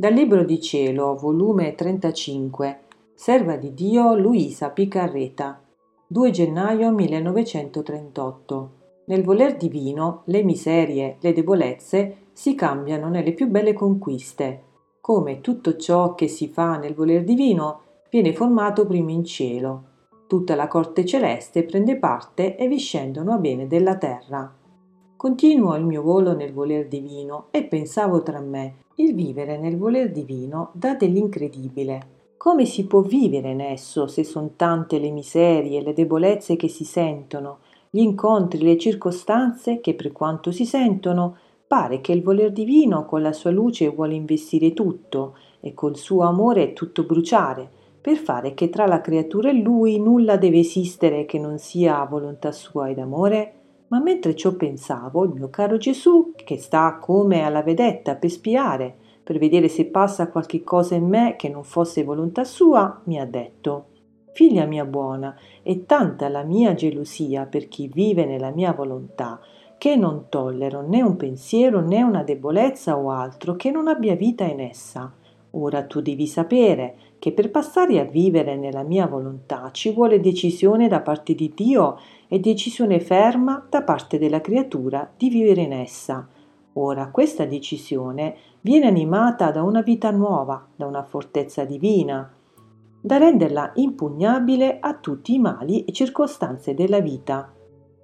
Dal Libro di Cielo, volume 35, Serva di Dio Luisa Picarreta, 2 gennaio 1938. Nel voler divino, le miserie, le debolezze si cambiano nelle più belle conquiste. Come tutto ciò che si fa nel voler divino viene formato prima in cielo. Tutta la corte celeste prende parte e vi scendono a bene della terra. Continuo il mio volo nel voler divino e pensavo tra me, il vivere nel voler divino dà dell'incredibile. Come si può vivere in esso se son tante le miserie, le debolezze che si sentono, gli incontri, le circostanze che per quanto si sentono, pare che il voler divino con la sua luce vuole investire tutto e col suo amore tutto bruciare, per fare che tra la creatura e lui nulla deve esistere che non sia volontà sua ed amore? Ma mentre ciò pensavo, il mio caro Gesù, che sta come alla vedetta per spiare, per vedere se passa qualche cosa in me che non fosse volontà sua, mi ha detto Figlia mia buona, è tanta la mia gelosia per chi vive nella mia volontà, che non tollero né un pensiero né una debolezza o altro che non abbia vita in essa. Ora tu devi sapere che per passare a vivere nella mia volontà ci vuole decisione da parte di Dio e decisione ferma da parte della creatura di vivere in essa. Ora questa decisione viene animata da una vita nuova, da una fortezza divina, da renderla impugnabile a tutti i mali e circostanze della vita.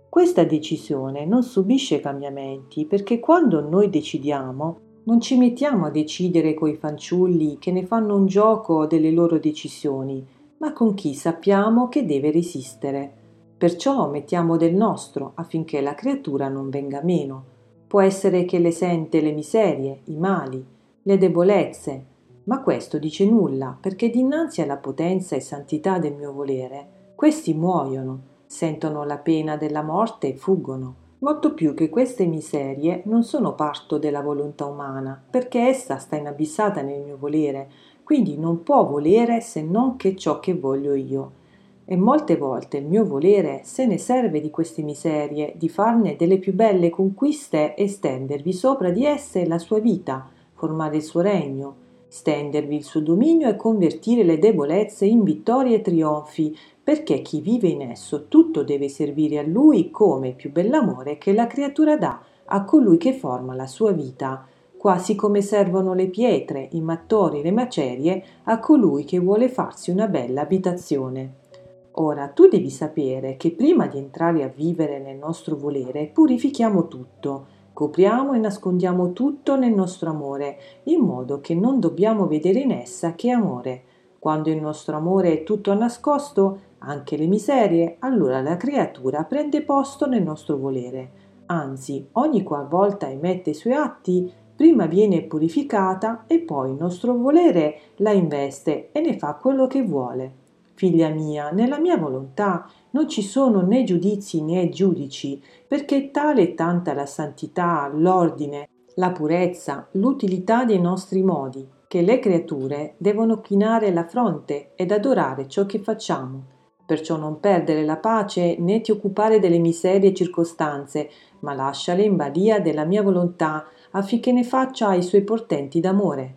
Questa decisione non subisce cambiamenti perché quando noi decidiamo non ci mettiamo a decidere coi fanciulli che ne fanno un gioco delle loro decisioni, ma con chi sappiamo che deve resistere. Perciò mettiamo del nostro affinché la creatura non venga meno. Può essere che le sente le miserie, i mali, le debolezze, ma questo dice nulla perché dinanzi alla potenza e santità del mio volere, questi muoiono, sentono la pena della morte e fuggono molto più che queste miserie non sono parto della volontà umana, perché essa sta inabissata nel mio volere, quindi non può volere se non che ciò che voglio io. E molte volte il mio volere se ne serve di queste miserie, di farne delle più belle conquiste e stendervi sopra di esse la sua vita, formare il suo regno, stendervi il suo dominio e convertire le debolezze in vittorie e trionfi, perché chi vive in esso tutto deve servire a lui come più bell'amore che la creatura dà a colui che forma la sua vita, quasi come servono le pietre, i mattoni, le macerie a colui che vuole farsi una bella abitazione. Ora tu devi sapere che prima di entrare a vivere nel nostro volere purifichiamo tutto, Copriamo e nascondiamo tutto nel nostro amore, in modo che non dobbiamo vedere in essa che amore. Quando il nostro amore è tutto nascosto, anche le miserie, allora la creatura prende posto nel nostro volere. Anzi, ogni qualvolta emette i suoi atti, prima viene purificata e poi il nostro volere la investe e ne fa quello che vuole. Figlia mia, nella mia volontà non ci sono né giudizi né giudici, perché tale è tanta la santità, l'ordine, la purezza, l'utilità dei nostri modi, che le creature devono chinare la fronte ed adorare ciò che facciamo. Perciò non perdere la pace né ti occupare delle miserie circostanze, ma lasciale in balia della mia volontà affinché ne faccia i suoi portenti d'amore.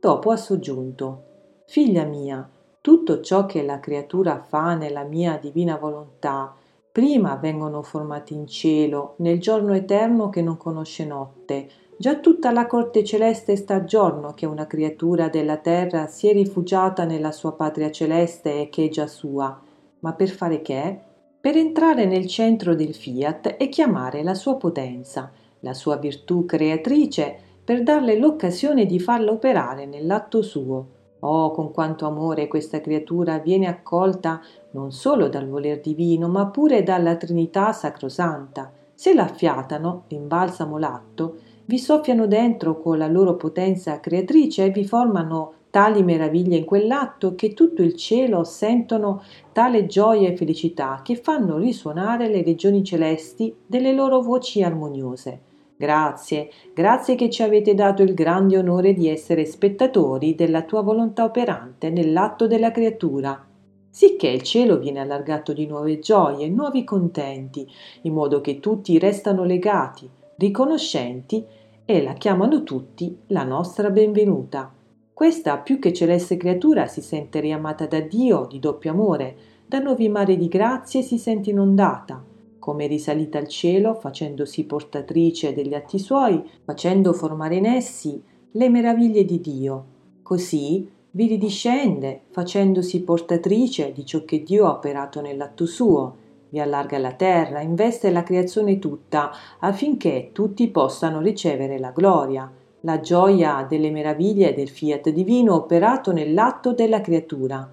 Dopo ha soggiunto Figlia mia, tutto ciò che la creatura fa nella mia divina volontà, prima vengono formati in cielo, nel giorno eterno che non conosce notte. Già tutta la corte celeste sta a giorno che una creatura della terra si è rifugiata nella sua patria celeste e che è già sua. Ma per fare che? Per entrare nel centro del fiat e chiamare la sua potenza, la sua virtù creatrice, per darle l'occasione di farla operare nell'atto suo Oh, con quanto amore questa creatura viene accolta non solo dal voler divino, ma pure dalla Trinità sacrosanta. Se la affiatano, l'imbalsamo l'atto, vi soffiano dentro con la loro potenza creatrice e vi formano tali meraviglie in quell'atto che tutto il cielo sentono tale gioia e felicità che fanno risuonare le regioni celesti delle loro voci armoniose. Grazie, grazie che ci avete dato il grande onore di essere spettatori della tua volontà operante nell'atto della creatura, sicché il cielo viene allargato di nuove gioie, nuovi contenti, in modo che tutti restano legati, riconoscenti e la chiamano tutti la nostra benvenuta. Questa più che celeste creatura si sente riamata da Dio di doppio amore, da nuovi mari di grazie si sente inondata, come risalita al cielo, facendosi portatrice degli atti suoi, facendo formare in essi le meraviglie di Dio. Così vi ridiscende, facendosi portatrice di ciò che Dio ha operato nell'atto suo, vi allarga la terra, investe la creazione tutta, affinché tutti possano ricevere la gloria, la gioia delle meraviglie del fiat divino operato nell'atto della creatura.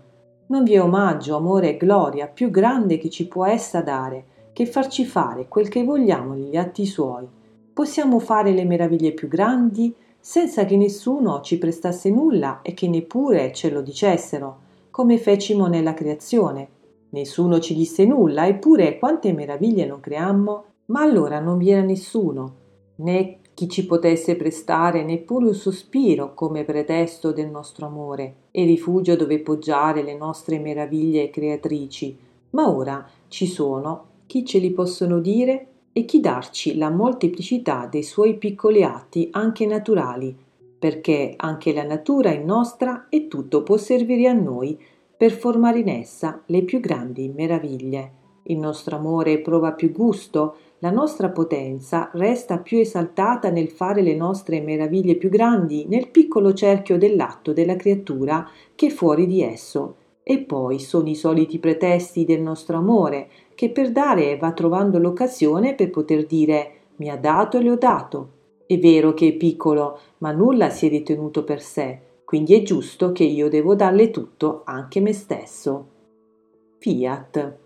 Non vi è omaggio, amore e gloria più grande che ci può essa dare, che farci fare quel che vogliamo negli atti suoi. Possiamo fare le meraviglie più grandi senza che nessuno ci prestasse nulla e che neppure ce lo dicessero, come fecimo nella creazione. Nessuno ci disse nulla, eppure quante meraviglie non creammo, ma allora non vi era nessuno, né chi ci potesse prestare neppure un sospiro come pretesto del nostro amore e rifugio dove poggiare le nostre meraviglie creatrici, ma ora ci sono chi ce li possono dire e chi darci la molteplicità dei suoi piccoli atti anche naturali, perché anche la natura è nostra e tutto può servire a noi per formare in essa le più grandi meraviglie. Il nostro amore prova più gusto, la nostra potenza resta più esaltata nel fare le nostre meraviglie più grandi nel piccolo cerchio dell'atto della creatura che fuori di esso. E poi sono i soliti pretesti del nostro amore, che per dare va trovando l'occasione per poter dire mi ha dato e le ho dato. È vero che è piccolo, ma nulla si è ritenuto per sé, quindi è giusto che io devo darle tutto, anche me stesso. Fiat